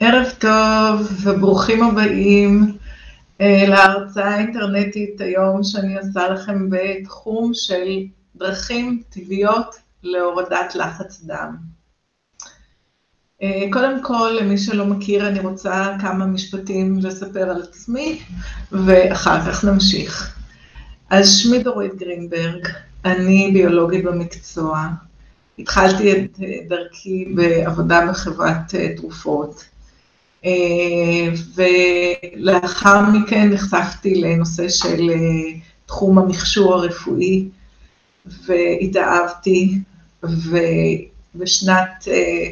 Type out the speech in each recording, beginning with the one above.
ערב טוב וברוכים הבאים אה, להרצאה האינטרנטית היום שאני עושה לכם בתחום של דרכים טבעיות להורדת לחץ דם. אה, קודם כל, למי שלא מכיר, אני רוצה כמה משפטים לספר על עצמי, ואחר כך נמשיך. אז שמי דורית גרינברג, אני ביולוגית במקצוע. התחלתי את דרכי בעבודה בחברת אה, תרופות. אה, ולאחר מכן נחשפתי לנושא של אה, תחום המכשור הרפואי, והתאהבתי, ובשנת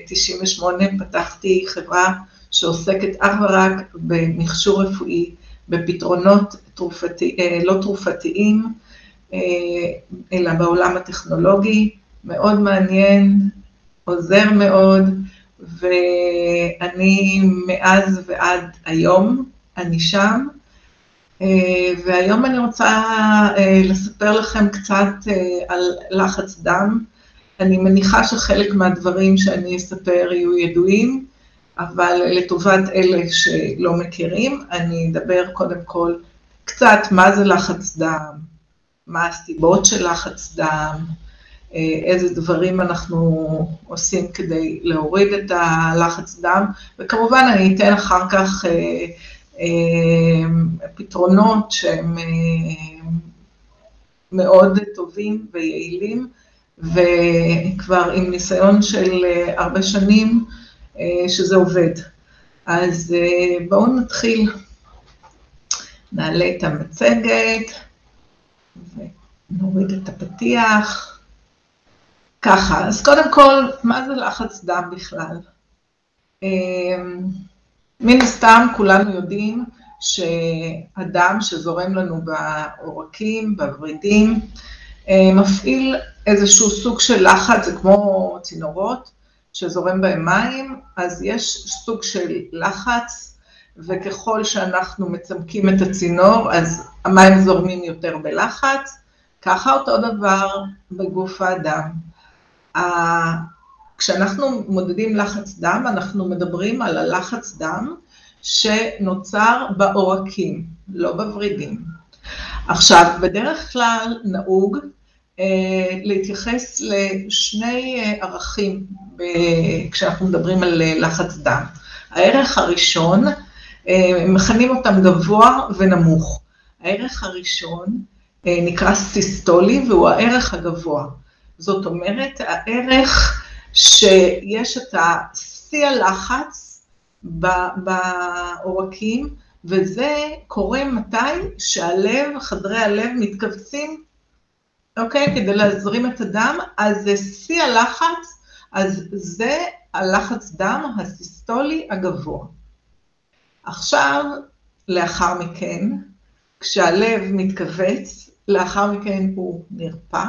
98' פתחתי חברה שעוסקת אך ורק במכשור רפואי, בפתרונות תרופתי, לא תרופתיים, אלא בעולם הטכנולוגי, מאוד מעניין, עוזר מאוד, ואני מאז ועד היום, אני שם. והיום אני רוצה אה, לספר לכם קצת אה, על לחץ דם. אני מניחה שחלק מהדברים שאני אספר יהיו ידועים, אבל לטובת אלה שלא מכירים, אני אדבר קודם כל קצת מה זה לחץ דם, מה הסיבות של לחץ דם, איזה דברים אנחנו עושים כדי להוריד את הלחץ דם, וכמובן אני אתן אחר כך אה, אה, פתרונות שהם אה, מאוד טובים ויעילים, וכבר עם ניסיון של הרבה שנים שזה עובד. אז בואו נתחיל. נעלה את המצגת ונוריד את הפתיח. ככה, אז קודם כל, מה זה לחץ דם בכלל? אמ, מן הסתם כולנו יודעים שהדם שזורם לנו בעורקים, בוורידים, אה, מפעיל איזשהו סוג של לחץ, זה כמו צינורות שזורם בהם מים, אז יש סוג של לחץ, וככל שאנחנו מצמקים את הצינור, אז המים זורמים יותר בלחץ, ככה אותו דבר בגוף האדם. כשאנחנו מודדים לחץ דם, אנחנו מדברים על הלחץ דם שנוצר בעורקים, לא בוורידים. עכשיו, בדרך כלל נהוג אה, להתייחס לשני אה, ערכים ב, כשאנחנו מדברים על אה, לחץ דם. הערך הראשון, אה, מכנים אותם גבוה ונמוך. הערך הראשון אה, נקרא סיסטולי והוא הערך הגבוה. זאת אומרת, הערך שיש את שיא הלחץ בעורקים, וזה קורה מתי שהלב, חדרי הלב מתכווצים, אוקיי? כדי להזרים את הדם, אז זה שיא הלחץ, אז זה הלחץ דם הסיסטולי הגבוה. עכשיו, לאחר מכן, כשהלב מתכווץ, לאחר מכן הוא נרפא,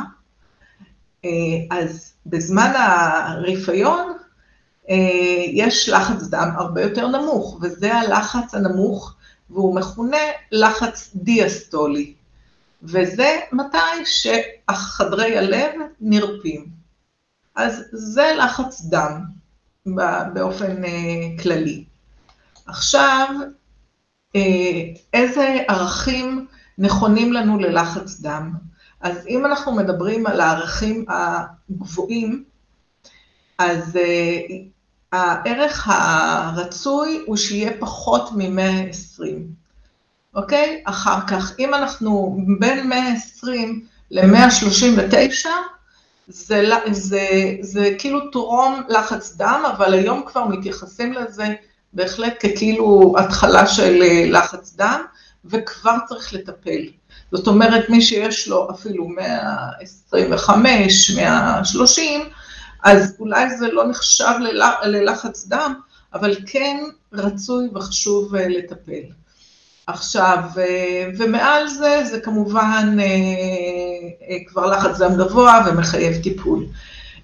אז בזמן הרפיון אה, יש לחץ דם הרבה יותר נמוך, וזה הלחץ הנמוך, והוא מכונה לחץ דיאסטולי. וזה מתי שחדרי הלב נרפים. אז זה לחץ דם באופן אה, כללי. עכשיו, איזה ערכים נכונים לנו ללחץ דם? אז אם אנחנו מדברים על הערכים הגבוהים, אז uh, הערך הרצוי הוא שיהיה פחות מ-120, אוקיי? אחר כך, אם אנחנו בין 120 ל-139, זה, זה, זה כאילו טרום לחץ דם, אבל היום כבר מתייחסים לזה בהחלט ככאילו התחלה של אה, לחץ דם, וכבר צריך לטפל. זאת אומרת, מי שיש לו אפילו 125, 130, אז אולי זה לא נחשב ללחץ דם, אבל כן רצוי וחשוב אה, לטפל. עכשיו, אה, ומעל זה, זה כמובן אה, כבר לחץ דם גבוה ומחייב טיפול.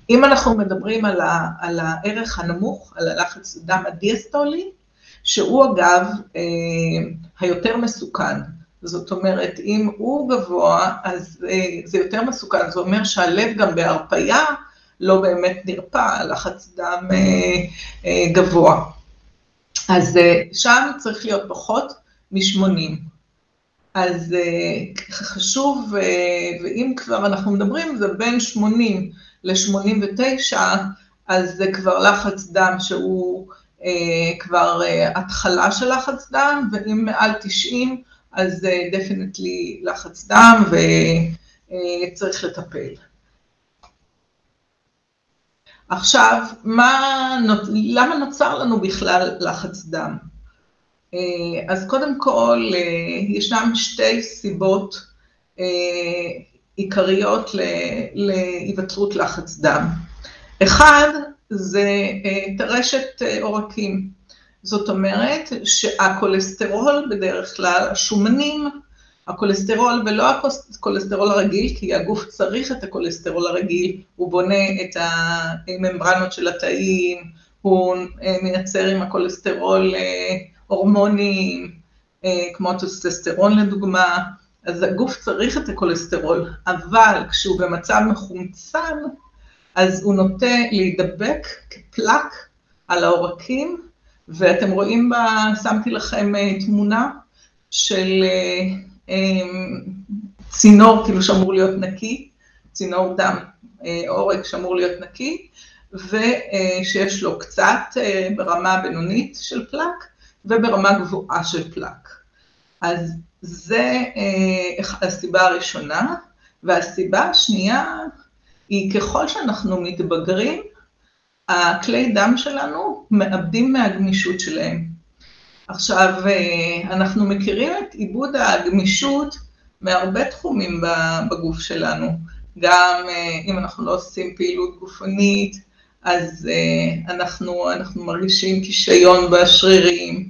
אם אנחנו מדברים על, ה, על הערך הנמוך, על הלחץ דם הדיאסטולי, שהוא אגב היותר מסוכן. זאת אומרת, אם הוא גבוה, אז אה, זה יותר מסוכן, זה אומר שהלב גם בהרפייה לא באמת נרפא, לחץ דם אה, אה, גבוה. אז שם צריך להיות פחות מ-80. אז חשוב, ואם כבר אנחנו מדברים, זה בין 80 ל-89, אז זה כבר לחץ דם שהוא כבר התחלה של לחץ דם, ואם מעל 90, אז דפנטלי לחץ דם וצריך לטפל. עכשיו, מה, למה נוצר לנו בכלל לחץ דם? אז קודם כל, ישנן שתי סיבות עיקריות להיווצרות לחץ דם. אחד, זה טרשת עורקים. זאת אומרת שהכולסטרול בדרך כלל, השומנים, הכולסטרול ולא הכולסטרול הרגיל, כי הגוף צריך את הכולסטרול הרגיל, הוא בונה את הממברנות של התאים, הוא מייצר עם הכולסטרול הורמונים, כמו טסטוסטרון לדוגמה, אז הגוף צריך את הכולסטרול, אבל כשהוא במצב מחומצן, אז הוא נוטה להידבק כפלק על העורקים, ואתם רואים, בה, שמתי לכם תמונה של צינור כאילו שאמור להיות נקי, צינור דם עורק שאמור להיות נקי, ושיש לו קצת ברמה בינונית של פלק, וברמה גבוהה של פלק. אז זה הסיבה הראשונה, והסיבה השנייה היא ככל שאנחנו מתבגרים, הכלי דם שלנו מאבדים מהגמישות שלהם. עכשיו, אנחנו מכירים את איבוד הגמישות מהרבה תחומים בגוף שלנו, גם אם אנחנו לא עושים פעילות גופנית, אז אנחנו, אנחנו מרגישים כישיון בשרירים,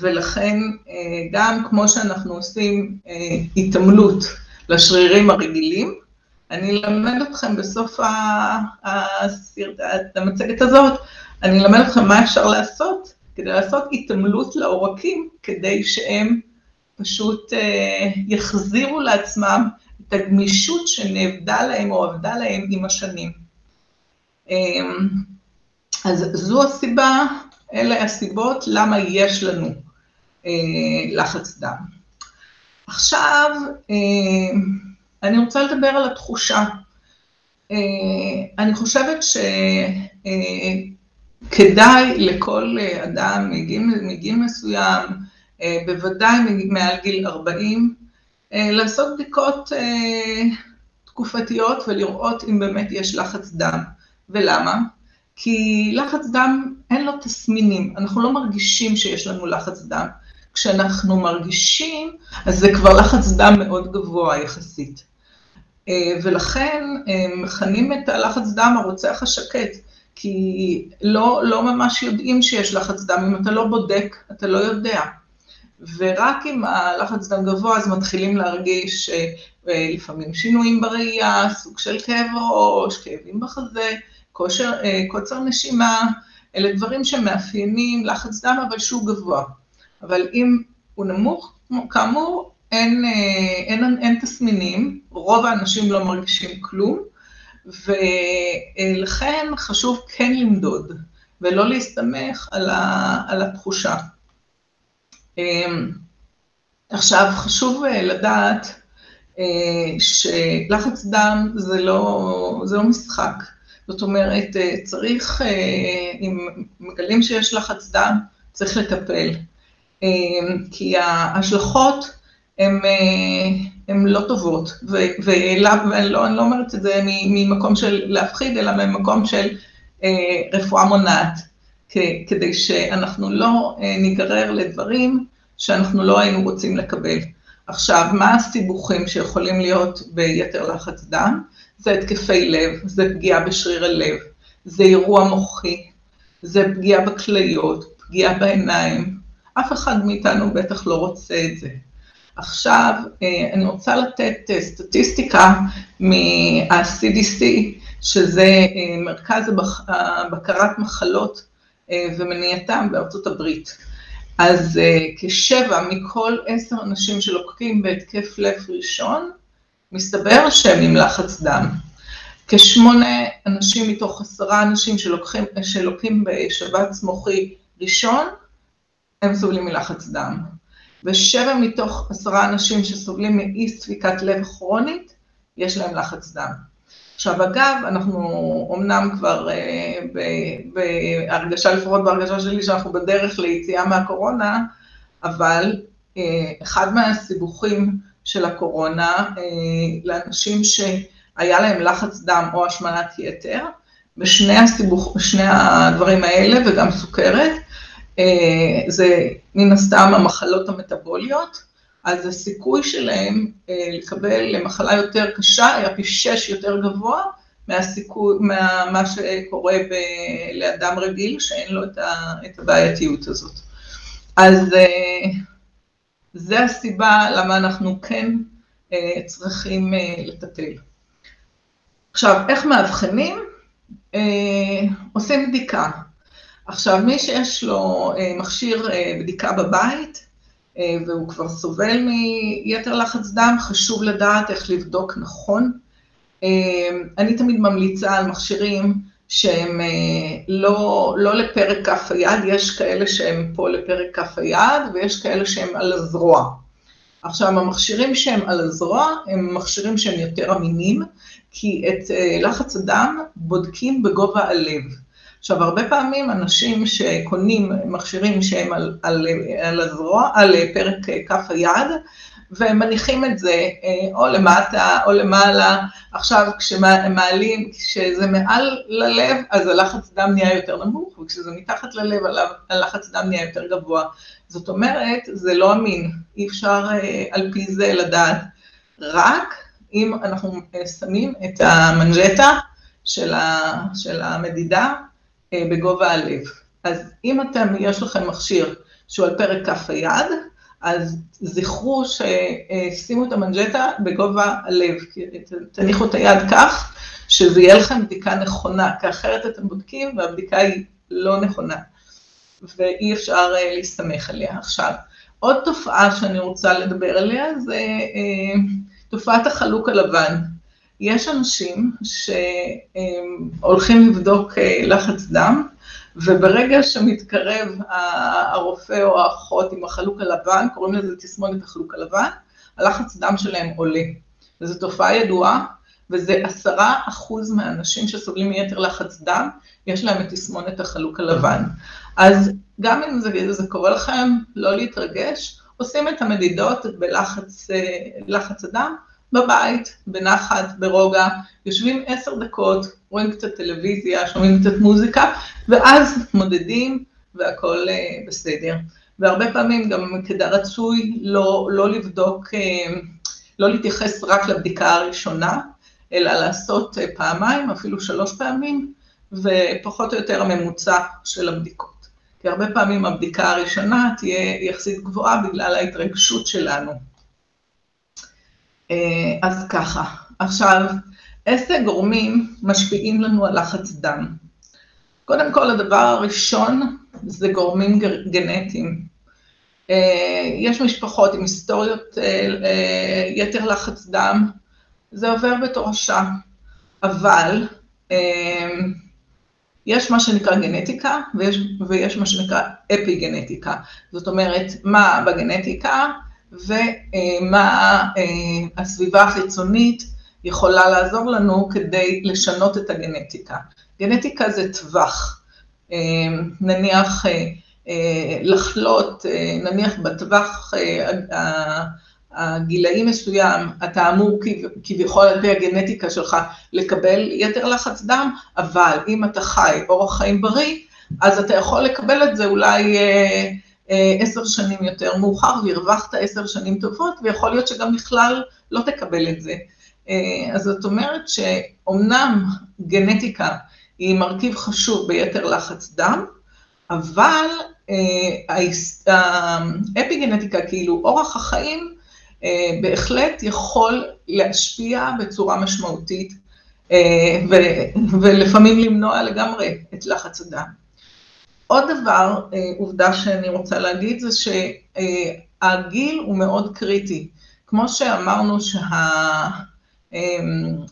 ולכן גם כמו שאנחנו עושים התעמלות לשרירים הרגילים, אני אלמד אתכם בסוף המצגת הזאת, אני אלמד אתכם מה אפשר לעשות כדי לעשות התעמלות לעורקים, כדי שהם פשוט יחזירו לעצמם את הגמישות שנאבדה להם או אבדה להם עם השנים. אז זו הסיבה, אלה הסיבות למה יש לנו לחץ דם. עכשיו, אני רוצה לדבר על התחושה. אני חושבת שכדאי לכל אדם מגיל מסוים, בוודאי מעל גיל 40, לעשות בדיקות תקופתיות ולראות אם באמת יש לחץ דם. ולמה? כי לחץ דם אין לו תסמינים, אנחנו לא מרגישים שיש לנו לחץ דם. כשאנחנו מרגישים, אז זה כבר לחץ דם מאוד גבוה יחסית. ולכן מכנים את הלחץ דם הרוצח השקט, כי לא, לא ממש יודעים שיש לחץ דם, אם אתה לא בודק, אתה לא יודע. ורק אם הלחץ דם גבוה, אז מתחילים להרגיש לפעמים שינויים בראייה, סוג של כאב ראש, כאבים בחזה, כושר, קוצר נשימה, אלה דברים שמאפיינים לחץ דם, אבל שהוא גבוה. אבל אם הוא נמוך, כאמור, אין, אין, אין תסמינים, רוב האנשים לא מרגישים כלום, ולכן חשוב כן למדוד, ולא להסתמך על, ה, על התחושה. עכשיו, חשוב לדעת שלחץ דם זה לא, זה לא משחק. זאת אומרת, צריך, אם מגלים שיש לחץ דם, צריך לטפל. כי ההשלכות הן לא טובות, ואני לא אומרת את זה ממקום של להפחיד, אלא ממקום של רפואה מונעת, כדי שאנחנו לא ניגרר לדברים שאנחנו לא היינו רוצים לקבל. עכשיו, מה הסיבוכים שיכולים להיות ביתר לחץ דם? זה התקפי לב, זה פגיעה בשריר הלב, זה אירוע מוחי, זה פגיעה בכליות, פגיעה בעיניים, אף אחד מאיתנו בטח לא רוצה את זה. עכשיו, אני רוצה לתת סטטיסטיקה מה-CDC, שזה מרכז בקרת מחלות ומניעתם בארצות הברית. אז כשבע מכל עשר אנשים שלוקחים בהתקף לב ראשון, מסתבר שהם עם לחץ דם. כשמונה אנשים מתוך עשרה אנשים שלוקחים בשבץ מוחי ראשון, הם סובלים מלחץ דם. ושבע מתוך עשרה אנשים שסובלים מאי ספיקת לב כרונית, יש להם לחץ דם. עכשיו אגב, אנחנו אמנם כבר אה, בהרגשה, לפחות בהרגשה שלי, שאנחנו בדרך ליציאה מהקורונה, אבל אה, אחד מהסיבוכים של הקורונה אה, לאנשים שהיה להם לחץ דם או השמנת יתר, בשני הסיבוך, הדברים האלה וגם סוכרת, זה מן הסתם המחלות המטבוליות, אז הסיכוי שלהם אה, לקבל למחלה יותר קשה היה פי שש יותר גבוה מהסיכוי, מה, מה שקורה ב, לאדם רגיל שאין לו את, ה, את הבעייתיות הזאת. אז אה, זה הסיבה למה אנחנו כן אה, צריכים לטפל. עכשיו, איך מאבחנים? עושים בדיקה. עכשיו, מי שיש לו מכשיר בדיקה בבית, אה, והוא כבר סובל מיתר לחץ דם, חשוב לדעת איך לבדוק נכון. אה, אני תמיד ממליצה על מכשירים שהם אה, לא, לא לפרק כף היד, יש כאלה שהם פה לפרק כף היד ויש כאלה שהם על הזרוע. עכשיו, המכשירים שהם על הזרוע הם מכשירים שהם יותר אמינים, כי את לחץ הדם בודקים בגובה הלב. עכשיו, הרבה פעמים אנשים שקונים מכשירים שהם על, על, על הזרוע, על פרק כף היד, והם מניחים את זה אה, או למטה או למעלה. עכשיו, כשמעלים, כשזה מעל ללב, אז הלחץ דם נהיה יותר נמוך, וכשזה מתחת ללב, הלחץ דם נהיה יותר גבוה. זאת אומרת, זה לא אמין, אי אפשר אה, על פי זה לדעת. רק אם אנחנו שמים את המנג'טה של, של המדידה אה, בגובה הלב. אז אם אתם, יש לכם מכשיר שהוא על פרק כף היד, אז זכרו ששימו את המנג'טה בגובה הלב, תניחו את היד כך, שזה יהיה לכם בדיקה נכונה, כי אחרת אתם בודקים והבדיקה היא לא נכונה, ואי אפשר אה, להסתמך עליה. עכשיו, עוד תופעה שאני רוצה לדבר עליה זה אה, תופעת החלוק הלבן. יש אנשים שהולכים לבדוק אה, לחץ דם, וברגע שמתקרב הרופא או האחות עם החלוק הלבן, קוראים לזה תסמונת החלוק הלבן, הלחץ דם שלהם עולה. וזו תופעה ידועה, וזה עשרה אחוז מהאנשים שסובלים מיתר לחץ דם, יש להם את תסמונת החלוק הלבן. אז גם אם זה, זה קורה לכם, לא להתרגש, עושים את המדידות בלחץ אה, הדם, בבית, בנחת, ברוגע, יושבים עשר דקות, רואים קצת טלוויזיה, שומעים קצת מוזיקה, ואז מודדים והכול uh, בסדר. והרבה פעמים גם כדאי רצוי לא, לא לבדוק, uh, לא להתייחס רק לבדיקה הראשונה, אלא לעשות uh, פעמיים, אפילו שלוש פעמים, ופחות או יותר הממוצע של הבדיקות. כי הרבה פעמים הבדיקה הראשונה תהיה יחסית גבוהה בגלל ההתרגשות שלנו. אה, אז ככה, עכשיו, איזה גורמים משפיעים לנו על לחץ דם? קודם כל, הדבר הראשון זה גורמים גנטיים. אה, יש משפחות עם היסטוריות אה, יתר לחץ דם, זה עובר בתורשה, אבל יש מה שנקרא גנטיקה ויש, ויש מה שנקרא אפי גנטיקה. זאת אומרת, מה בגנטיקה ומה אה, הסביבה החיצונית יכולה לעזור לנו כדי לשנות את הגנטיקה. גנטיקה זה טווח, אה, נניח אה, לחלות, נניח בטווח הגילאי מסוים, אתה אמור כביכול על פי הגנטיקה שלך לקבל יתר לחץ דם, אבל אם אתה חי אורח חיים בריא, אז אתה יכול לקבל את זה אולי אה, עשר שנים יותר מאוחר והרווחת עשר שנים טובות, ויכול להיות שגם בכלל לא תקבל את זה. אה, אז זאת אומרת שאומנם גנטיקה היא מרכיב חשוב ביתר לחץ דם, אבל אה, האפיגנטיקה, כאילו אורח החיים, בהחלט יכול להשפיע בצורה משמעותית ולפעמים למנוע לגמרי את לחץ הדם. עוד דבר, אה, עובדה שאני רוצה להגיד, זה שהגיל הוא מאוד קריטי. כמו שאמרנו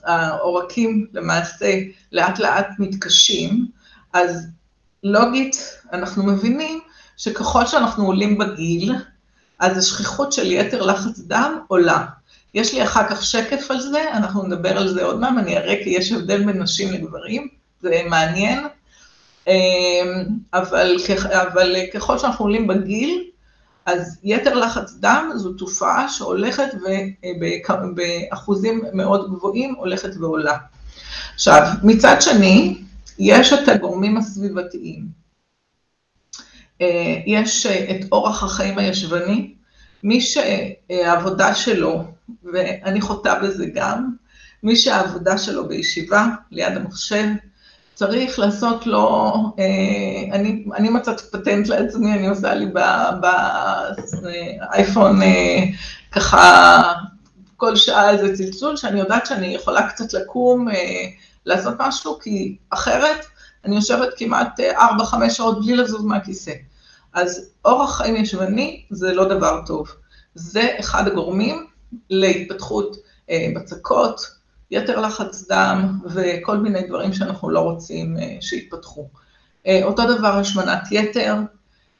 שהעורקים למעשה לאט לאט מתקשים, אז לוגית אנחנו מבינים שככל שאנחנו עולים בגיל, אז השכיחות של יתר לחץ דם עולה. יש לי אחר כך שקף על זה, אנחנו נדבר על זה עוד מעט, אני אראה כי יש הבדל בין נשים לגברים, זה מעניין. אמ, אבל, אבל ככל שאנחנו עולים בגיל, אז יתר לחץ דם זו תופעה שהולכת ובאחוזים מאוד גבוהים הולכת ועולה. עכשיו, מצד שני, יש את הגורמים הסביבתיים. אה, יש את אורח החיים הישבני, מי שהעבודה שלו, ואני חוטאה בזה גם, מי שהעבודה שלו בישיבה, ליד המחשב, צריך לעשות לו, אה, אני, אני מצאתי פטנט לעצמי, אני עושה לי באייפון אה, ככה כל שעה איזה צלצול, שאני יודעת שאני יכולה קצת לקום, אה, לעשות משהו, כי אחרת אני יושבת כמעט 4-5 שעות בלי לזוז מהכיסא. אז אורח חיים ישבני זה לא דבר טוב. זה אחד הגורמים להתפתחות בצקות, יתר לחץ דם וכל מיני דברים שאנחנו לא רוצים אה, שיתפתחו. אה, אותו דבר השמנת יתר,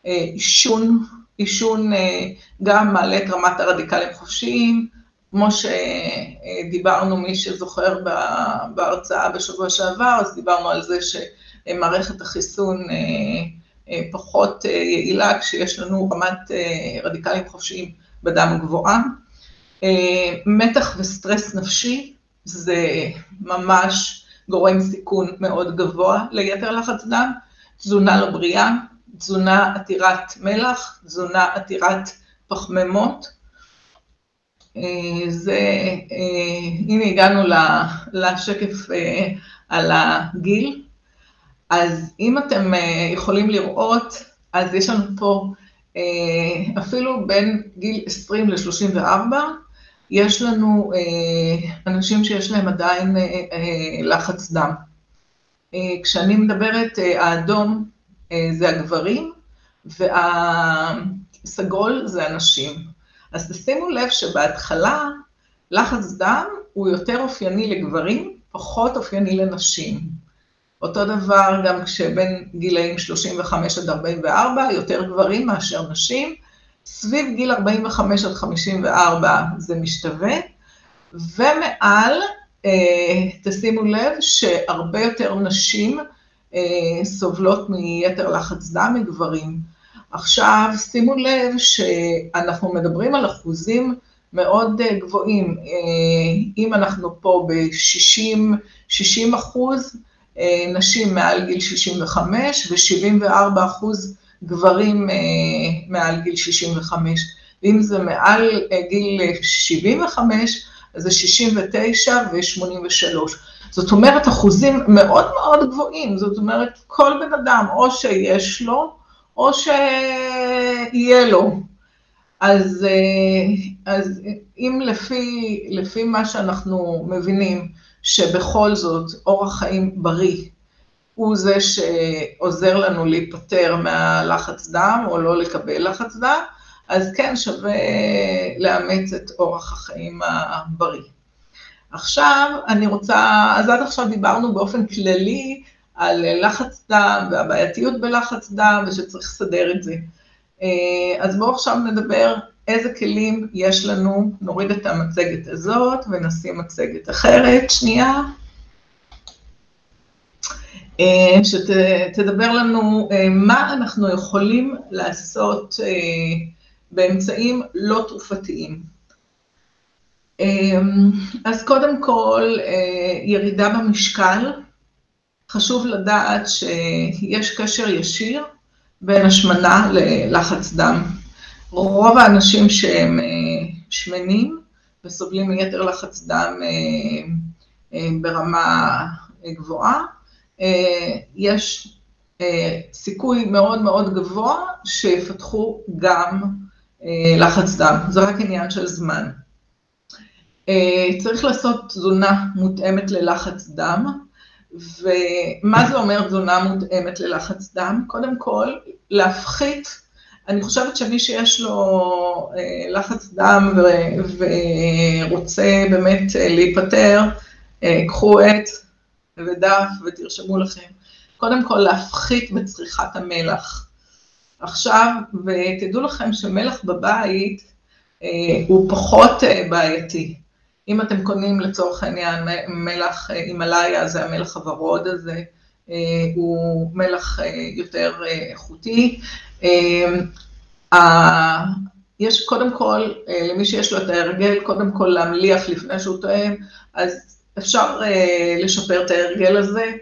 אה, עישון, עישון גם מעלה את רמת הרדיקלים חופשיים, כמו שדיברנו, מי שזוכר בהרצאה בשבוע שעבר, אז דיברנו על זה שמערכת החיסון פחות יעילה כשיש לנו רמת רדיקלים חופשיים בדם גבוהה. מתח וסטרס נפשי, זה ממש גורם סיכון מאוד גבוה ליתר לחץ דם, תזונה לא בריאה, תזונה עתירת מלח, תזונה עתירת פחמימות. אה, זה, אה, הנה הגענו לשקף אה, על הגיל. אז אם אתם יכולים לראות, אז יש לנו פה אפילו בין גיל 20 ל-34, יש לנו אה, אנשים שיש להם עדיין אה, אה, לחץ דם. כשאני מדברת, האדום זה הגברים, והסגול זה הנשים. אז תשימו לב שבהתחלה לחץ דם הוא יותר אופייני לגברים, פחות אופייני לנשים. אותו דבר גם כשבין גילאים 35 עד 44, יותר גברים מאשר נשים, סביב גיל 45 עד 54 זה משתווה, ומעל, אה, תשימו לב שהרבה יותר נשים אה, סובלות מיתר לחץ דם מגברים. עכשיו, שימו לב שאנחנו מדברים על אחוזים מאוד אה, גבוהים. אם אנחנו פה ב-60 60 אחוז, נשים מעל גיל 65 ו-74 אחוז גברים אה, מעל גיל 65, ואם זה מעל אה, גיל 75, אז זה 69 ו-83. זאת אומרת, אחוזים מאוד מאוד גבוהים, זאת אומרת, כל בן אדם, או שיש לו, או שיהיה לו. אז, אה, אז אם לפי, לפי מה שאנחנו מבינים, שבכל זאת אורח חיים בריא הוא זה שעוזר לנו להיפטר מהלחץ דם או לא לקבל לחץ דם, אז כן שווה לאמץ את אורח החיים הבריא. עכשיו אני רוצה, אז עד עכשיו דיברנו באופן כללי על לחץ דם והבעייתיות בלחץ דם ושצריך לסדר את זה. אז בואו עכשיו נדבר איזה כלים יש לנו, נוריד את המצגת הזאת ונשים מצגת אחרת, שנייה. אה, שתדבר לנו אה, מה אנחנו יכולים לעשות אה, באמצעים לא תרופתיים. אז קודם כל, ירידה במשקל, חשוב לדעת שיש קשר ישיר בין השמנה ללחץ דם. רוב האנשים שהם שמנים וסובלים מיתר לחץ דם ברמה גבוהה, יש אה, סיכוי מאוד מאוד גבוה שיפתחו גם אה, לחץ דם, זה רק עניין של זמן. צריך לעשות תזונה מותאמת ללחץ דם, ומה זה אומר תזונה מותאמת ללחץ דם? קודם כל, להפחית, אני חושבת שמי שיש לו לחץ דם ורוצה באמת להיפטר, קחו את ודף ותרשמו לכם. קודם כל להפחית בצריכת המלח. עכשיו, ותדעו לכם שמלח בבית אה, הוא פחות אה, בעייתי. אם אתם קונים לצורך העניין מלח אה, הימאליה, זה המלח הוורוד הזה, אה, הוא מלח אה, יותר אה, איכותי. אה, יש קודם כל, אה, למי שיש לו את ההרגל, קודם כל להמליח לפני שהוא טועם, אז אפשר אה, לשפר את ההרגל הזה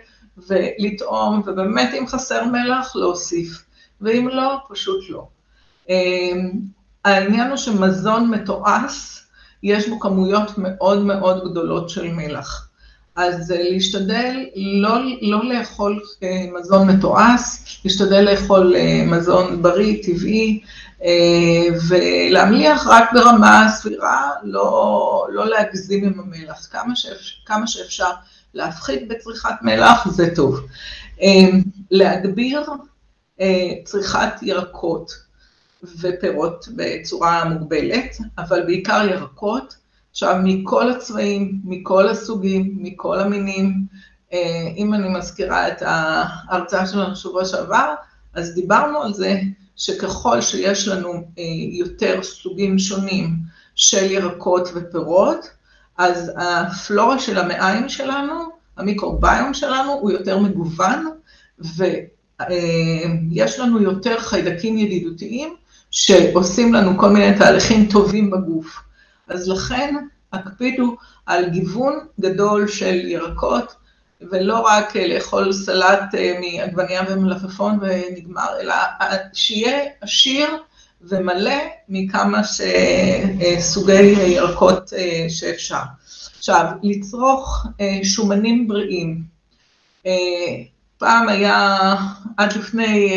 ולטעום, ובאמת אם חסר מלח, להוסיף, ואם לא, פשוט לא. העניין הוא שמזון מתועש, יש בו כמויות מאוד מאוד גדולות של מלח. אז להשתדל לא, לא לאכול מזון מתועש, להשתדל לאכול מזון בריא, טבעי, אה, ולהמליח רק ברמה סבירה, לא, לא להגזים עם המלח, כמה, שאפשר, כמה שאפשר להפחית בצריכת מלח זה טוב. אה, להגביר אה, צריכת ירקות ופירות בצורה מוגבלת, אבל בעיקר ירקות, עכשיו מכל הצבעים, מכל הסוגים, מכל המינים, אם אני מזכירה את ההרצאה שלנו שבוע שעבר, אז דיברנו על זה שככל שיש לנו אה, יותר סוגים שונים של ירקות ופירות, אז הפלורה של המעיים שלנו, המיקרוביום שלנו הוא יותר מגוון, ויש אה, לנו יותר חיידקים ידידותיים שעושים לנו כל מיני תהליכים טובים בגוף. אז לכן הקפידו על גיוון גדול של ירקות, ולא רק אה, לאכול סלט אה, מעגבנייה ומלפפון ונגמר, אלא אה, שיהיה עשיר ומלא מכמה סוגי ירקות שאפשר. עכשיו, לצרוך שומנים בריאים. פעם היה, עד לפני,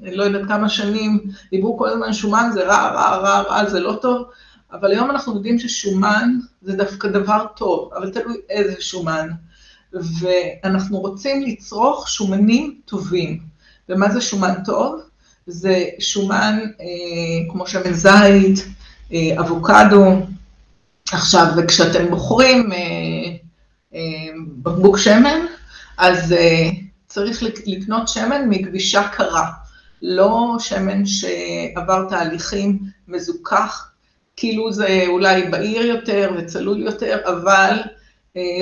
לא יודעת כמה שנים, דיברו כל הזמן שומן זה רע, רע, רע, רע, זה לא טוב, אבל היום אנחנו יודעים ששומן זה דווקא דבר טוב, אבל תלוי איזה שומן. ואנחנו רוצים לצרוך שומנים טובים. ומה זה שומן טוב? זה שומן אה, כמו שמן זית, אה, אבוקדו. עכשיו, וכשאתם בוחרים אה, אה, בקבוק שמן, אז אה, צריך לקנות שמן מגבישה קרה, לא שמן שעבר תהליכים מזוכח, כאילו זה אולי בהיר יותר וצלול יותר, אבל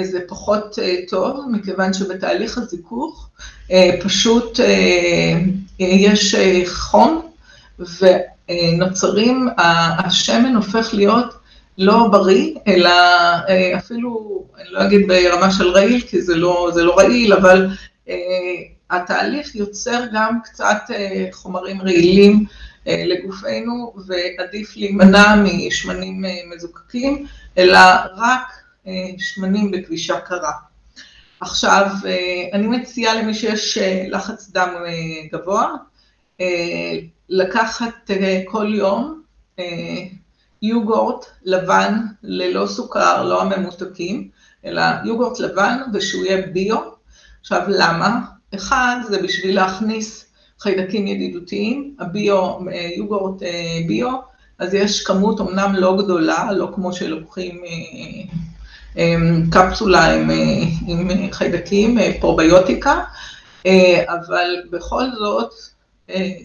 זה פחות אה, טוב, מכיוון שבתהליך הזיכוך אה, פשוט יש חום ונוצרים, השמן הופך להיות לא בריא, אלא אפילו, אני לא אגיד ברמה של רעיל, כי זה לא, זה לא רעיל, אבל התהליך יוצר גם קצת חומרים רעילים לגופנו, ועדיף להימנע משמנים מזוקקים, אלא רק שמנים בכבישה קרה. עכשיו, אה, אני מציעה למי שיש אה, לחץ דם אה, גבוה, לקחת כל יום יוגורט לבן ללא סוכר, לא הממותקים, אלא יוגורט לבן ושהוא יהיה ביו. עכשיו, למה? אחד, זה בשביל להכניס חיידקים ידידותיים, הביו, יוגורט ביו, אז יש כמות אמנם לא גדולה, לא כמו שלוקחים קפסולה עם, אה, עם חיידקים, אה, פרוביוטיקה, אה, אבל בכל זאת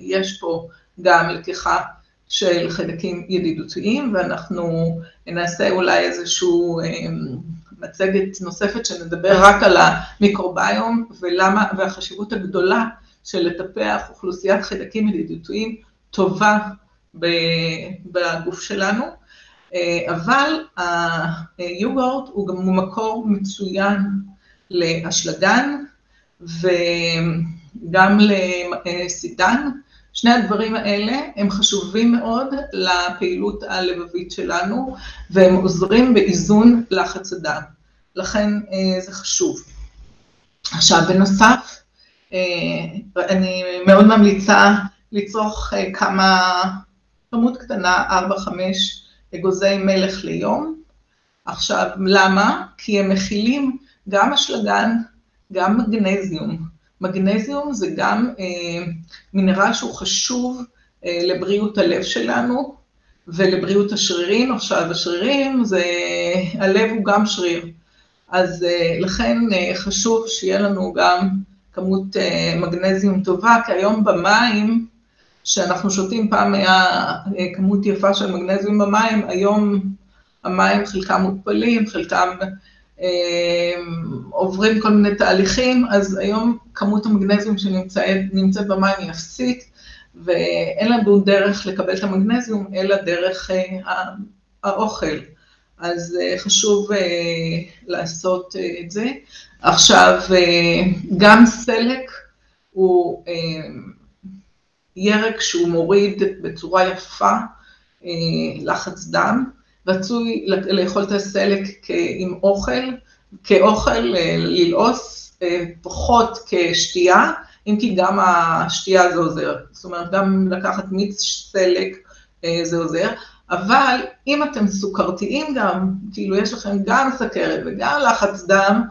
יש פה גם לקיחה של חיידקים ידידותיים, ואנחנו נעשה אולי איזושהי מצגת נוספת שנדבר רק על המיקרוביום ולמה, והחשיבות הגדולה של לטפח אוכלוסיית חיידקים ידידותיים טובה בגוף שלנו. אה, אבל היוגורט הוא גם מקור מצוין לאשלגן וגם לסידן. שני הדברים האלה הם חשובים מאוד לפעילות הלבבית שלנו והם עוזרים באיזון לחץ הדם. לכן אה, זה חשוב. עכשיו, בנוסף, אה, אני מאוד ממליצה לצרוך כמה, כמות קטנה, 4-5 אגוזי מלך ליום. עכשיו, למה? כי הם מכילים גם אשלגן, גם מגנזיום. מגנזיום זה גם אה, מינרל שהוא חשוב אה, לבריאות הלב שלנו ולבריאות השרירים. עכשיו, השרירים זה, הלב הוא גם שריר. אז אה, לכן אה, חשוב שיהיה לנו גם כמות מגנזיום טובה, כי היום במים, שאנחנו שותים פעם היה כמות יפה של מגנזיום במים, היום המים חלקם מותפלים, חלקם עוברים כל מיני תהליכים, אז היום כמות המגנזיום שנמצאת במים היא אפסית, ואין לנו דרך לקבל את המגנזיום, אלא דרך האוכל. אז חשוב לעשות את זה. עכשיו, גם סלק הוא ירק שהוא מוריד בצורה יפה לחץ דם, רצוי לאכול את הסלק עם אוכל, כאוכל ללעוס, פחות כשתייה, אם כי גם השתייה זה עוזר, זאת אומרת גם לקחת מיץ סלק זה עוזר, אבל אם אתם סוכרתיים גם, כאילו יש לכם גם סכרת וגם לחץ דם,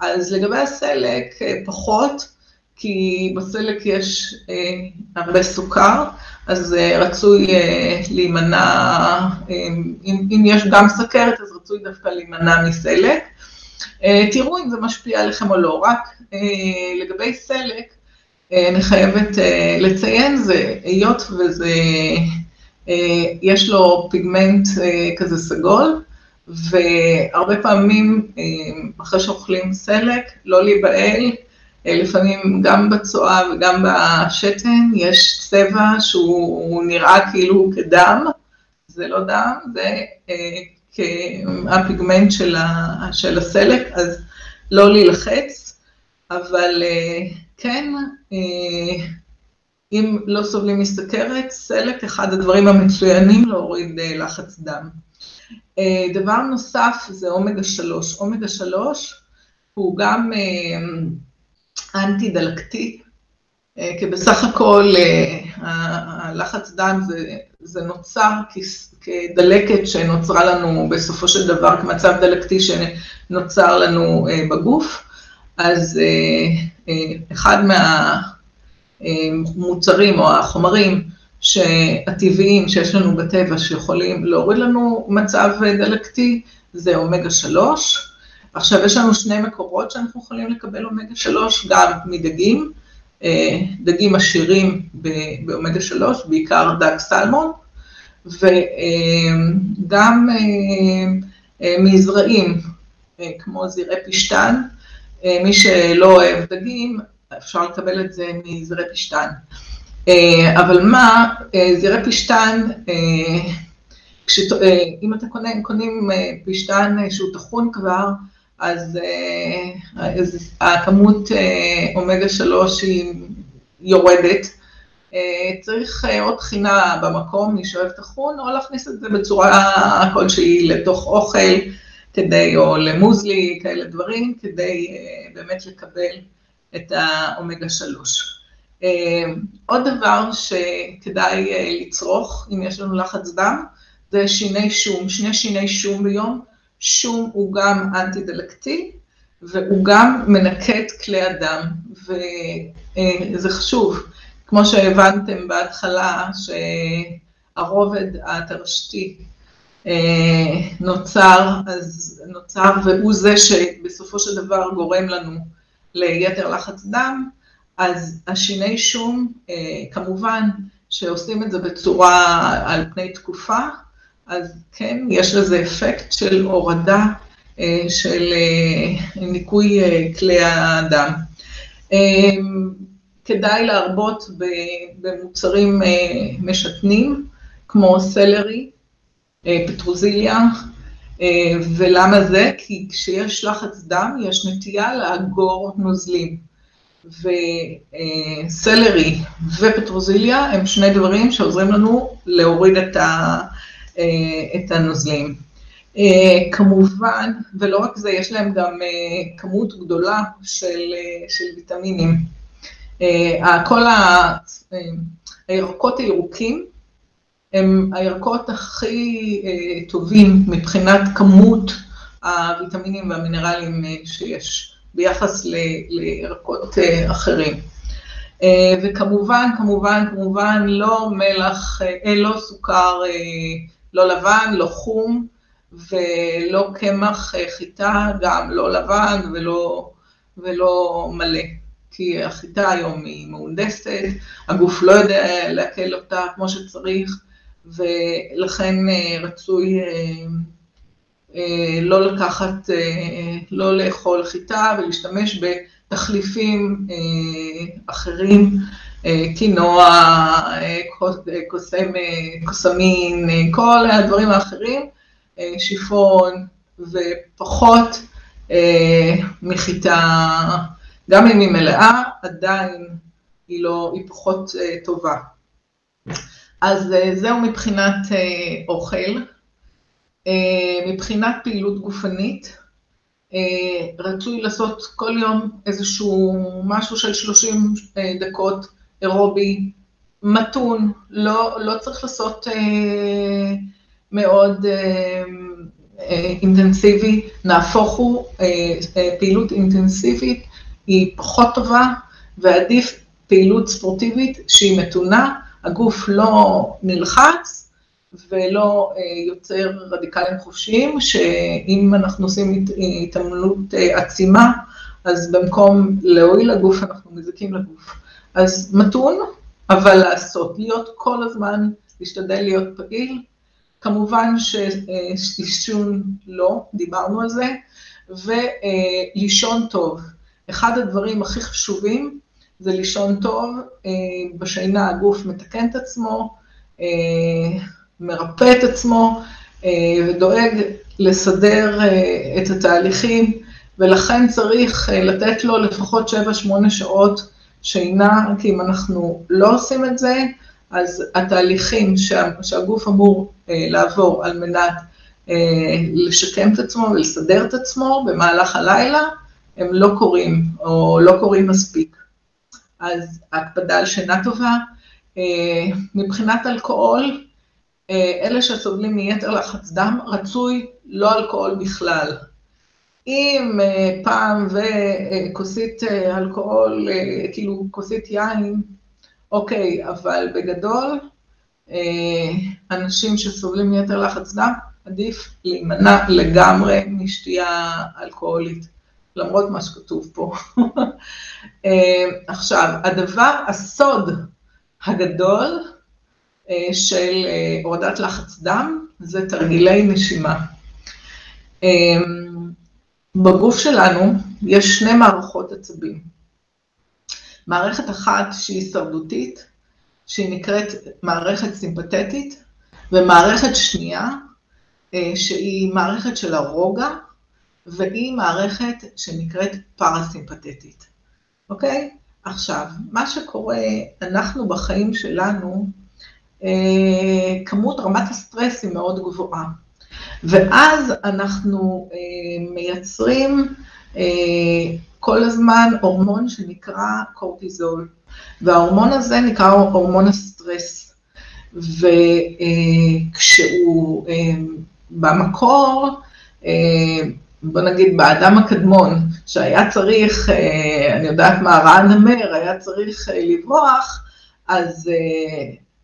אז לגבי הסלק פחות, כי בסלק יש הרבה סוכר, אז רצוי להימנע, אם יש גם סכרת, אז רצוי דווקא להימנע מסלק. תראו אם זה משפיע עליכם או לא, רק לגבי סלק, אני חייבת לציין, זה היות וזה, יש לו פיגמנט כזה סגול, והרבה פעמים אחרי שאוכלים סלק, לא להיבהל, לפעמים גם בצואה וגם בשתן יש צבע שהוא נראה כאילו כדם, זה לא דם, זה הפיגמנט של הסלק, אז לא להילחץ, אבל כן, אם לא סובלים מסכרת, סלק אחד הדברים המצוינים להוריד לחץ דם. דבר נוסף זה אומגה 3, אומגה 3 הוא גם אנטי דלקתי, כי בסך הכל הלחץ דם זה נוצר כדלקת שנוצרה לנו בסופו של דבר, כמצב דלקתי שנוצר לנו בגוף, אז אחד מהמוצרים או החומרים הטבעיים שיש לנו בטבע שיכולים להוריד לנו מצב דלקתי, זה אומגה 3, עכשיו יש לנו שני מקורות שאנחנו יכולים לקבל אומגה 3, גם מדגים, דגים עשירים באומגה 3, בעיקר דג סלמון, וגם מזרעים, כמו זרעי פשטן, מי שלא אוהב דגים, אפשר לקבל את זה מזרעי פשטן. אבל מה, זרעי פשטן, אם אתם קונים פשטן שהוא טחון כבר, אז הכמות אומגה 3 היא יורדת, צריך עוד טחינה במקום, מי שאוהב טחון, או להכניס את זה בצורה כלשהי לתוך אוכל, כדי, או למוזלי, כאלה דברים, כדי באמת לקבל את האומגה 3. עוד דבר שכדאי לצרוך, אם יש לנו לחץ דם, זה שיני שום, שני שיני שום ביום, שום הוא גם אנטי דלקתי, והוא גם מנקה את כלי הדם, וזה חשוב, כמו שהבנתם בהתחלה, שהרובד התרשתי נוצר, אז נוצר, והוא זה שבסופו של דבר גורם לנו ליתר לחץ דם, אז השיני שום, כמובן שעושים את זה בצורה על פני תקופה, אז כן, יש לזה אפקט של הורדה של ניקוי כלי הדם. כדאי להרבות במוצרים משתנים, כמו סלרי, פטרוזיליה, ולמה זה? כי כשיש לחץ דם, יש נטייה לאגור נוזלים. וסלרי ופטרוזיליה הם שני דברים שעוזרים לנו להוריד את הנוזלים. כמובן, ולא רק זה, יש להם גם כמות גדולה של ויטמינים. כל הירקות הירוקים הם הירקות הכי טובים מבחינת כמות הוויטמינים והמינרלים שיש ביחס לירקות אחרים. וכמובן, כמובן, כמובן, לא מלח, לא סוכר, לא לבן, לא חום, ולא קמח חיטה, גם לא לבן ולא מלא. כי החיטה היום היא מהונדסת, הגוף לא יודע לעכל אותה כמו שצריך, ולכן רצוי לא לקחת, לא לאכול חיטה ולהשתמש בתחליפים אחרים, קינוע, קוסמין, כל הדברים האחרים, שיפון ופחות מחיטה, גם אם היא מלאה, עדיין היא לא, היא פחות טובה. אז זהו מבחינת אוכל. מבחינת פעילות גופנית, רצוי לעשות כל יום איזשהו משהו של 30 דקות אירובי, מתון, לא, לא צריך לעשות מאוד אינטנסיבי, נהפוך הוא, פעילות אינטנסיבית היא פחות טובה ועדיף פעילות ספורטיבית שהיא מתונה, הגוף לא נלחץ ולא יוצר רדיקלים חופשיים, שאם אנחנו עושים התעמלות עצימה, אז במקום להועיל לגוף, אנחנו מזיקים לגוף. אז מתון, אבל לעשות, להיות כל הזמן, להשתדל להיות פעיל, כמובן שעישון לא, דיברנו על זה, ולישון טוב. אחד הדברים הכי חשובים זה לישון טוב, בשינה הגוף מתקן את עצמו, מרפא את עצמו ודואג לסדר את התהליכים, ולכן צריך לתת לו לפחות 7-8 שעות שינה, כי אם אנחנו לא עושים את זה, אז התהליכים שהגוף אמור לעבור על מנת לשקם את עצמו ולסדר את עצמו במהלך הלילה, הם לא קורים או לא קורים מספיק. אז הקפדה על שינה טובה. מבחינת אלכוהול, אלה שסובלים מיתר לחץ דם, רצוי לא אלכוהול בכלל. אם פעם וכוסית אלכוהול, כאילו כוסית יין, אוקיי, אבל בגדול, אנשים שסובלים מיתר לחץ דם, עדיף להימנע לגמרי משתייה אלכוהולית, למרות מה שכתוב פה. עכשיו, הדבר, הסוד הגדול של הורדת לחץ דם, זה תרגילי נשימה. בגוף שלנו יש שני מערכות עצבים. מערכת אחת שהיא הישרדותית, שהיא נקראת מערכת סימפתטית, ומערכת שנייה, שהיא מערכת של הרוגע, והיא מערכת שנקראת פרסימפתטית, אוקיי? עכשיו, מה שקורה, אנחנו בחיים שלנו, כמות רמת הסטרס היא מאוד גבוהה, ואז אנחנו מייצרים כל הזמן הורמון שנקרא קורטיזול, וההורמון הזה נקרא הורמון הסטרס, וכשהוא במקור, בוא נגיד באדם הקדמון, שהיה צריך, אני יודעת מה, ראה נמר, היה צריך לברוח, אז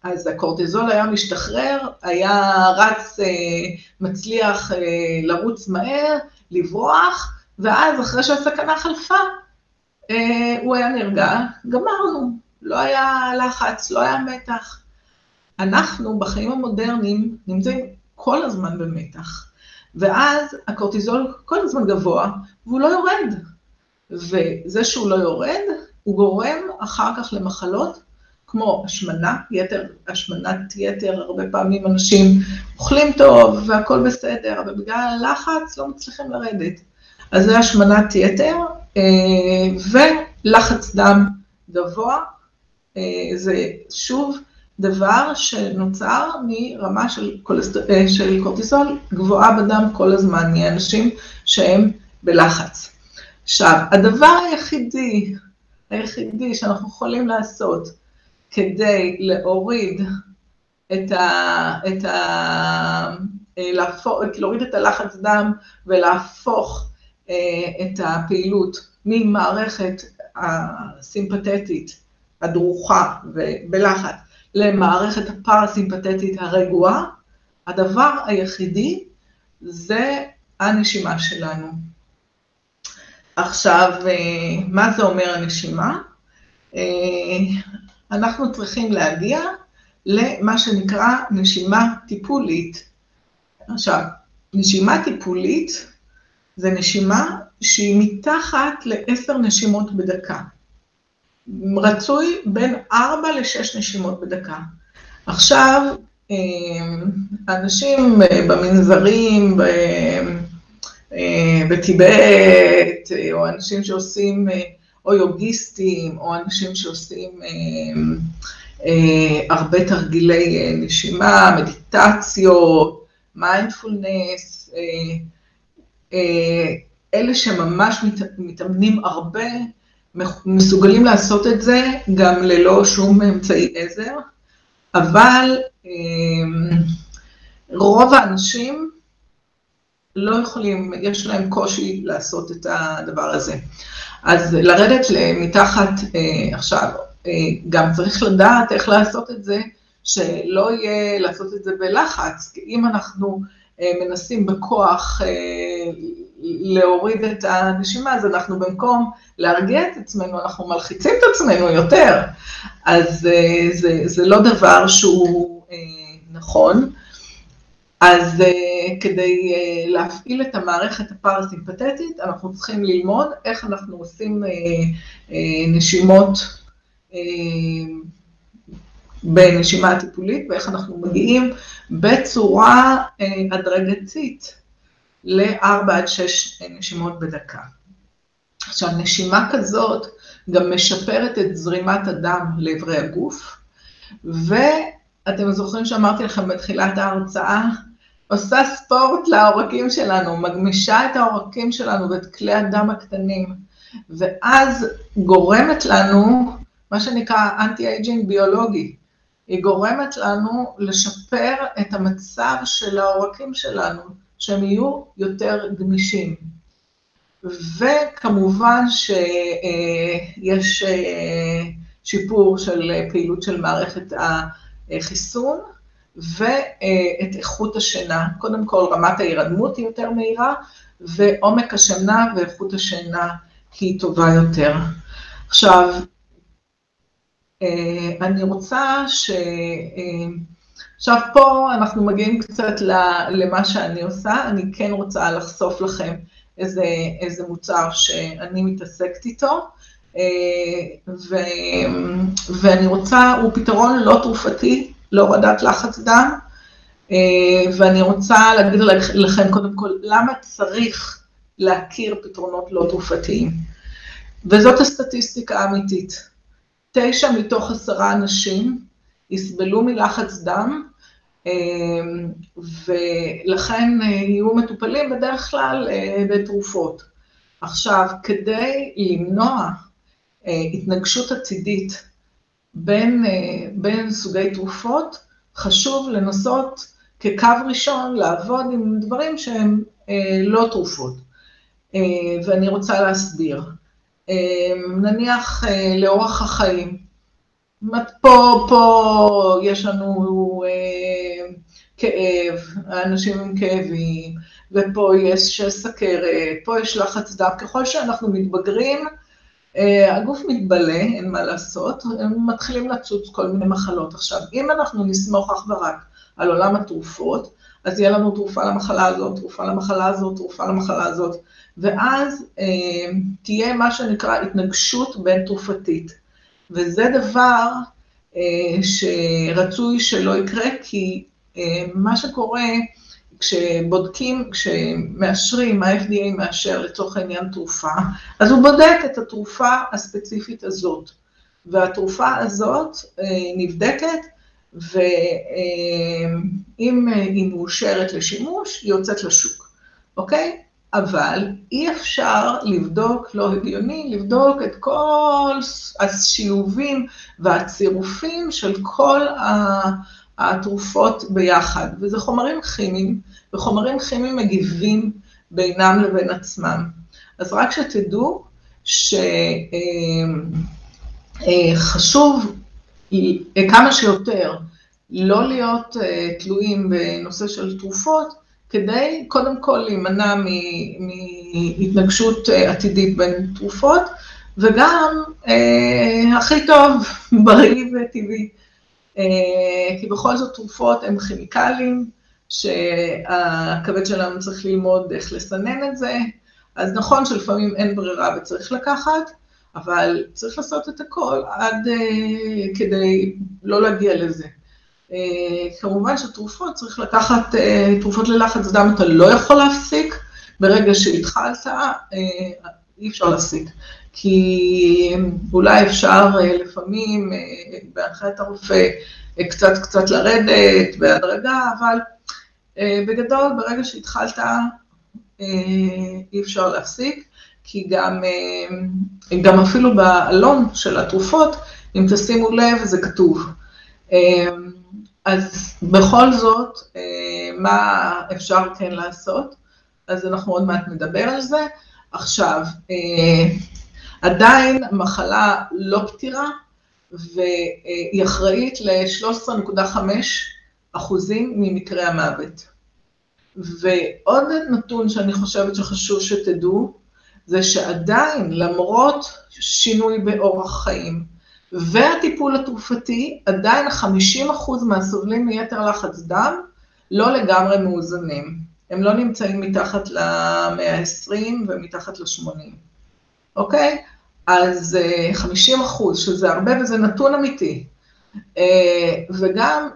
אז הקורטיזול היה משתחרר, היה רץ, מצליח לרוץ מהר, לברוח, ואז אחרי שהסכנה חלפה, הוא היה נרגע, גמרנו, לא היה לחץ, לא היה מתח. אנחנו בחיים המודרניים נמצאים כל הזמן במתח, ואז הקורטיזול כל הזמן גבוה, והוא לא יורד. וזה שהוא לא יורד, הוא גורם אחר כך למחלות כמו השמנה, יתר, השמנת יתר, הרבה פעמים אנשים אוכלים טוב והכל בסדר, אבל בגלל הלחץ לא מצליחים לרדת. אז זה השמנת יתר, ולחץ דם גבוה, זה שוב דבר שנוצר מרמה של, של קורטיסול גבוהה בדם כל הזמן, מאנשים שהם בלחץ. עכשיו, הדבר היחידי, היחידי שאנחנו יכולים לעשות כדי להוריד את ה... את ה... להפוך, להוריד את הלחץ דם ולהפוך את הפעילות ממערכת הסימפתטית הדרוכה ובלחץ למערכת הפרסימפתטית הרגועה, הדבר היחידי זה הנשימה שלנו. עכשיו, מה זה אומר הנשימה? אנחנו צריכים להגיע למה שנקרא נשימה טיפולית. עכשיו, נשימה טיפולית זה נשימה שהיא מתחת לעשר נשימות בדקה. רצוי בין ארבע לשש נשימות בדקה. עכשיו, אה, אנשים במנזרים, אה, בטיבט, או אנשים שעושים, אה, או יוגיסטים, או אנשים שעושים הרבה תרגילי נשימה, מדיטציות, מיינדפולנס, אלה שממש מתאמנים הרבה, מסוגלים לעשות את זה גם ללא שום אמצעי עזר, אבל אמ, רוב האנשים לא יכולים, יש להם קושי לעשות את הדבר הזה. אז לרדת מתחת אה, עכשיו, אה, גם צריך לדעת איך לעשות את זה, שלא יהיה לעשות את זה בלחץ, כי אם אנחנו אה, מנסים בכוח להוריד את הנשימה, אז אנחנו במקום להרגיע את עצמנו, אנחנו מלחיצים את עצמנו יותר. אז זה, זה לא דבר שהוא נכון. אז אה, כדי להפעיל את המערכת הפרסימפטית, אנחנו צריכים ללמוד איך אנחנו עושים נשימות בנשימה הטיפולית ואיך אנחנו מגיעים בצורה הדרגתית ל-4 עד 6 נשימות בדקה. עכשיו, נשימה כזאת גם משפרת את זרימת הדם לעברי הגוף, ואתם זוכרים שאמרתי לכם בתחילת ההרצאה, עושה ספורט לעורקים שלנו, מגמישה את העורקים שלנו ואת כלי הדם הקטנים, ואז גורמת לנו, מה שנקרא אנטי אייג'ינג ביולוגי, היא גורמת לנו לשפר את המצב של העורקים שלנו, שהם יהיו יותר גמישים. וכמובן שיש אה, שיפור של פעילות של מערכת החיסון ואת איכות השינה. קודם כל רמת ההירדמות היא יותר מהירה, ועומק השינה ואיכות השינה היא טובה יותר. עכשיו, אה, אני רוצה ש... אה, עכשיו פה אנחנו מגיעים קצת למה שאני עושה, אני כן רוצה לחשוף לכם איזה, איזה מוצר שאני מתעסקת איתו, אה, ו, ואני רוצה, הוא פתרון לא תרופתי להורדת לחץ דם, אה, ואני רוצה להגיד לכם קודם כל, למה צריך להכיר פתרונות לא תרופתיים. וזאת הסטטיסטיקה האמיתית. תשע מתוך עשרה אנשים יסבלו מלחץ דם אמ, ולכן אה, יהיו מטופלים בדרך כלל אה, בתרופות. עכשיו, כדי למנוע אה, התנגשות עתידית בין, בין סוגי תרופות, חשוב לנסות כקו ראשון לעבוד עם דברים שהם לא תרופות. ואני רוצה להסביר. נניח לאורח החיים, פה, פה יש לנו אה, כאב, אנשים עם כאבים, ופה יש סכרת, פה יש לחץ דם. ככל שאנחנו מתבגרים, אה, הגוף מתבלה, אין מה לעשות, הם מתחילים לצוץ כל מיני מחלות. עכשיו, אם אנחנו נסמוך אך ורק על עולם התרופות, אז יהיה לנו תרופה למחלה הזאת, תרופה למחלה הזאת, תרופה למחלה הזאת, ואז אה, תהיה מה שנקרא התנגשות בין תרופתית. וזה דבר אה, שרצוי שלא יקרה, כי אה, מה שקורה כשבודקים, כשמאשרים, ה-FDA מאשר לצורך העניין תרופה, אז הוא בודק את התרופה הספציפית הזאת. והתרופה הזאת אה, נבדקת, ואם היא מאושרת לשימוש, היא יוצאת לשוק, אוקיי? אבל אי אפשר לבדוק, לא הגיוני, לבדוק את כל השילובים והצירופים של כל התרופות ביחד, וזה חומרים כימיים, וחומרים כימיים מגיבים בינם לבין עצמם. אז רק שתדעו שחשוב כמה שיותר לא להיות תלויים בנושא של תרופות, כדי קודם כל להימנע מהתנגשות עתידית בין תרופות, וגם אה, הכי טוב, בריא וטבעי. אה, כי בכל זאת תרופות הן כימיקלים, שהכבד שלנו צריך ללמוד איך לסנן את זה, אז נכון שלפעמים אין ברירה וצריך לקחת, אבל צריך לעשות את הכל עד uh, כדי לא להגיע לזה. Uh, כמובן שתרופות, צריך לקחת uh, תרופות ללחץ דם, אתה לא יכול להפסיק, ברגע שהתחלת, uh, אי אפשר להפסיק. כי אולי אפשר uh, לפעמים, uh, בהנחיית הרופא, uh, קצת קצת לרדת בהדרגה, אבל בגדול, ברגע שהתחלת, אי אפשר להפסיק. כי גם, אה, גם אפילו בעלון של התרופות, אם תשימו לב, זה כתוב. אה, אז בכל זאת, אה, מה אפשר כן לעשות? אז אנחנו עוד מעט נדבר על זה. עכשיו, עדיין המחלה לא פתירה, והיא אחראית ל-13.5 אחוזים ממקרי המוות. ועוד נתון שאני חושבת שחשוב שתדעו, זה שעדיין, למרות שינוי באורח חיים והטיפול התרופתי, עדיין 50% מהסובלים מיתר לחץ דם לא לגמרי מאוזנים. הם לא נמצאים מתחת ל-120 ומתחת ל-80, אוקיי? אז 50 אה, אחוז, שזה הרבה וזה נתון אמיתי. אה, וגם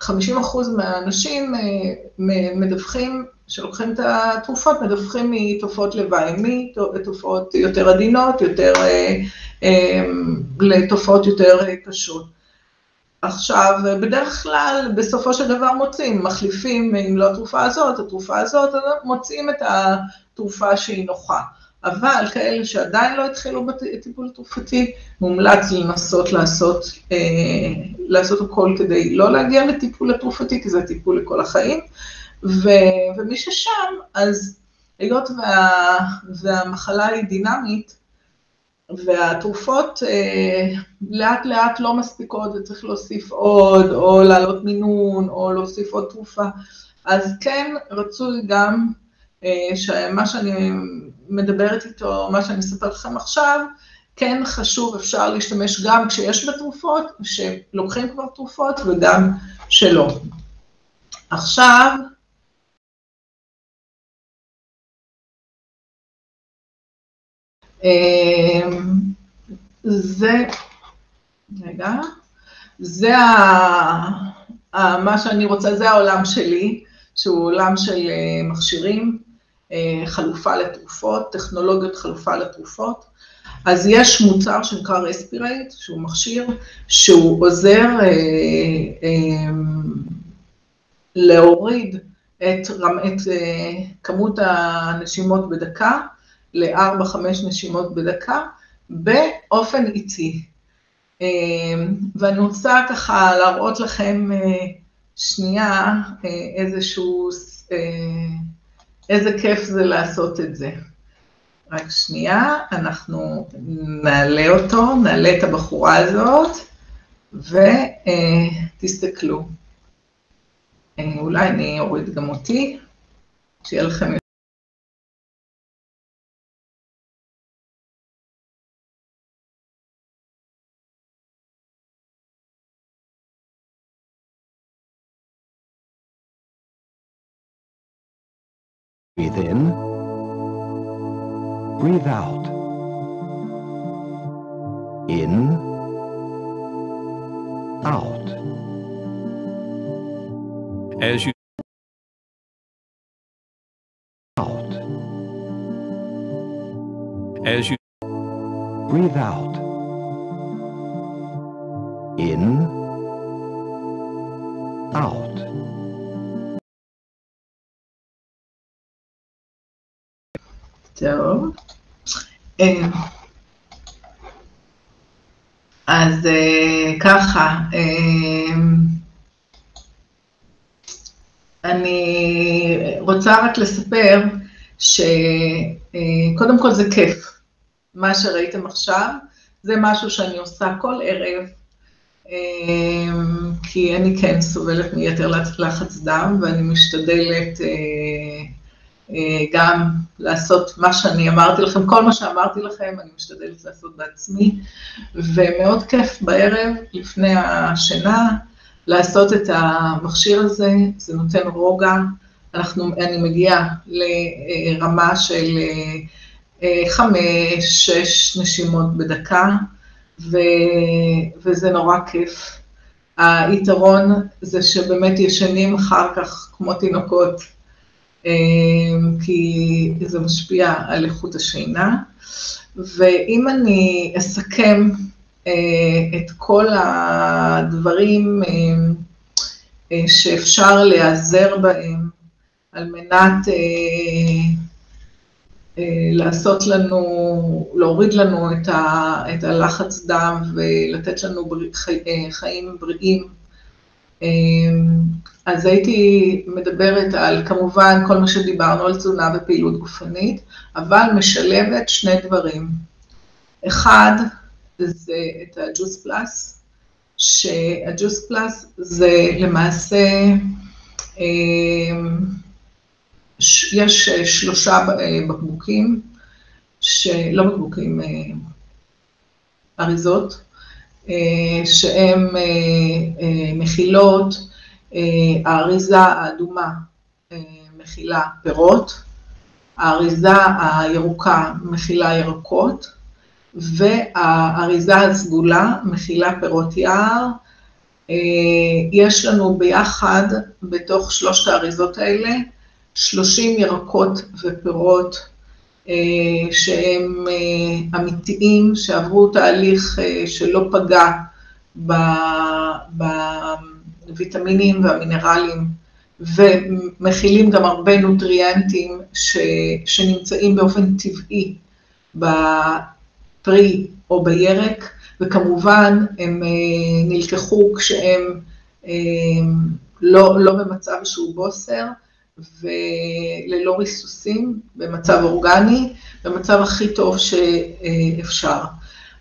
50 אה, אחוז מהאנשים מדווחים שלוקחים את התרופות, מדווחים מתופעות לוואי, מתופעות יותר עדינות, יותר, לתופעות יותר קשות. עכשיו, בדרך כלל, בסופו של דבר מוצאים, מחליפים, אם לא התרופה הזאת, התרופה הזאת, מוצאים את התרופה שהיא נוחה. אבל כאלה שעדיין לא התחילו בטיפול התרופתי, מומלץ לנסות לעשות, אה, לעשות הכל כדי לא להגיע לטיפול התרופתי, כי זה טיפול לכל החיים. ו, ומי ששם, אז היות וה, והמחלה היא דינמית, והתרופות אה, לאט לאט לא מספיקות וצריך להוסיף עוד, או להעלות מינון, או להוסיף עוד תרופה, אז כן רצוי גם אה, שמה שאני מדברת איתו, מה שאני אספר לכם עכשיו, כן חשוב, אפשר להשתמש גם כשיש בתרופות, שלוקחים כבר תרופות, וגם שלא. עכשיו, אמ, זה, רגע, זה ה, ה, מה שאני רוצה, זה העולם שלי, שהוא עולם של אה, מכשירים, אה, חלופה לתרופות, טכנולוגיות חלופה לתרופות. אז יש מוצר שנקרא רספירייט, שהוא מכשיר, שהוא עוזר אה, אה, להוריד את, את אה, כמות הנשימות בדקה ל-4-5 נשימות בדקה, באופן איטי. אמ, ואני רוצה ככה להראות לכם אה, שנייה אה, איזשהו, אה, איזה כיף זה לעשות את זה. רק שנייה, אנחנו נעלה אותו, נעלה את הבחורה הזאת, ותסתכלו. אולי אני אוריד גם אותי, שיהיה לכם Breathe in. Breathe out. In. Out. As you out. As you breathe out. In. Out. טוב. אה, אז אה, ככה, אה, אני רוצה רק לספר שקודם כל זה כיף. מה שראיתם עכשיו, זה משהו שאני עושה כל ערב, כי אני כן סובלת מיתר לחץ דם, ואני משתדלת גם לעשות מה שאני אמרתי לכם, כל מה שאמרתי לכם, אני משתדלת לעשות בעצמי, ומאוד כיף בערב, לפני השינה, לעשות את המכשיר הזה, זה נותן רוגע, אנחנו, אני מגיעה לרמה של חמש, שש נשימות בדקה, ו, וזה נורא כיף. היתרון זה שבאמת ישנים אחר כך כמו תינוקות, אה, כי זה משפיע על איכות השינה. ואם אני אסכם אה, את כל הדברים אה, שאפשר להיעזר בהם על מנת לעשות לנו, להוריד לנו את, הלחץ דם ולתת לנו חיים בריאים. אז הייתי מדברת על כמובן כל מה שדיברנו על תזונה ופעילות גופנית, אבל משלבת שני דברים. אחד, זה את הג'וס פלאס, שהג'וס פלאס זה למעשה, יש שלושה בקבוקים, לא בקבוקים, אריזות, שהן מכילות, האריזה האדומה מכילה פירות, האריזה הירוקה מכילה ירקות, והאריזה הסגולה מכילה פירות יער. יש לנו ביחד, בתוך שלושת האריזות האלה, 30 ירקות ופירות שהם אמיתיים, שעברו תהליך שלא פגע בוויטמינים והמינרלים, ומכילים גם הרבה נוטריאנטים שנמצאים באופן טבעי בפרי או בירק, וכמובן הם נלקחו כשהם לא, לא במצב שהוא בוסר, וללא ריסוסים, במצב אורגני, במצב הכי טוב שאפשר.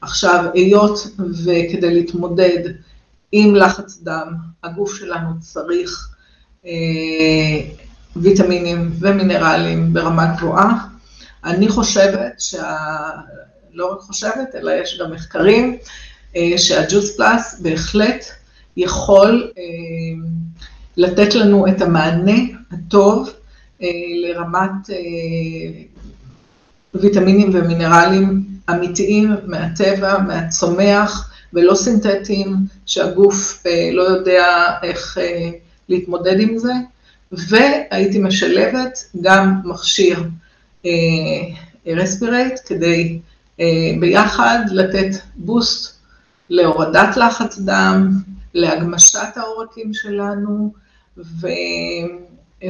עכשיו, היות וכדי להתמודד עם לחץ דם, הגוף שלנו צריך אה, ויטמינים ומינרלים ברמה גבוהה, אני חושבת, שה... לא רק חושבת, אלא יש גם מחקרים, אה, שהג'וס פלאס בהחלט יכול אה, לתת לנו את המענה הטוב אה, לרמת אה, ויטמינים ומינרלים אמיתיים מהטבע, מהצומח, ולא סינתטיים, שהגוף אה, לא יודע איך להתמודד עם זה, והייתי משלבת גם מכשיר רספירייט כדי ביחד לתת בוסט להורדת לחץ דם, להגמשת העורקים שלנו, ו...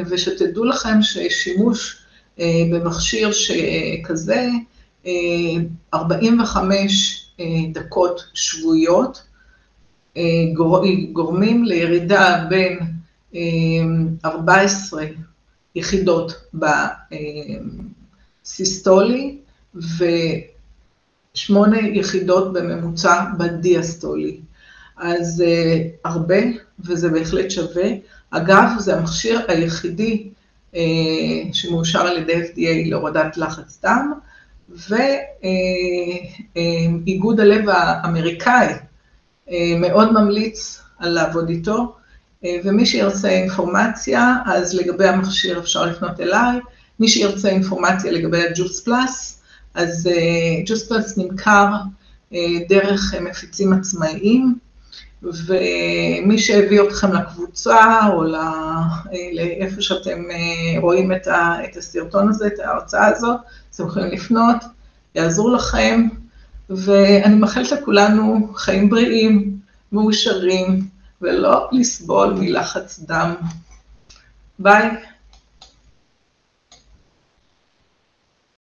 ושתדעו לכם ששימוש אה, במכשיר שכזה, 45 אה, אה, דקות שבועיות, גורמים לירידה בין 14 יחידות בסיסטולי ושמונה יחידות בממוצע בדיאסטולי. אז הרבה, וזה בהחלט שווה. אגב, זה המכשיר היחידי אה, שמאושר על ידי FDA להורדת לחץ דם, ואיגוד אה, הלב האמריקאי אה, מאוד ממליץ על לעבוד איתו, ומי שירצה אינפורמציה, אז לגבי המכשיר אפשר לפנות אליי, מי שירצה אינפורמציה לגבי הג'וס פלאס, אז ג'וס פלאס נמכר דרך מפיצים עצמאיים, ומי שהביא אתכם לקבוצה או לאיפה שאתם אה, רואים את הסרטון הזה, את ההרצאה הזאת, אתם יכולים לפנות, יעזרו לכם, ואני מאחלת לכולנו חיים בריאים, מאושרים, ולא לסבול מלחץ דם. ביי.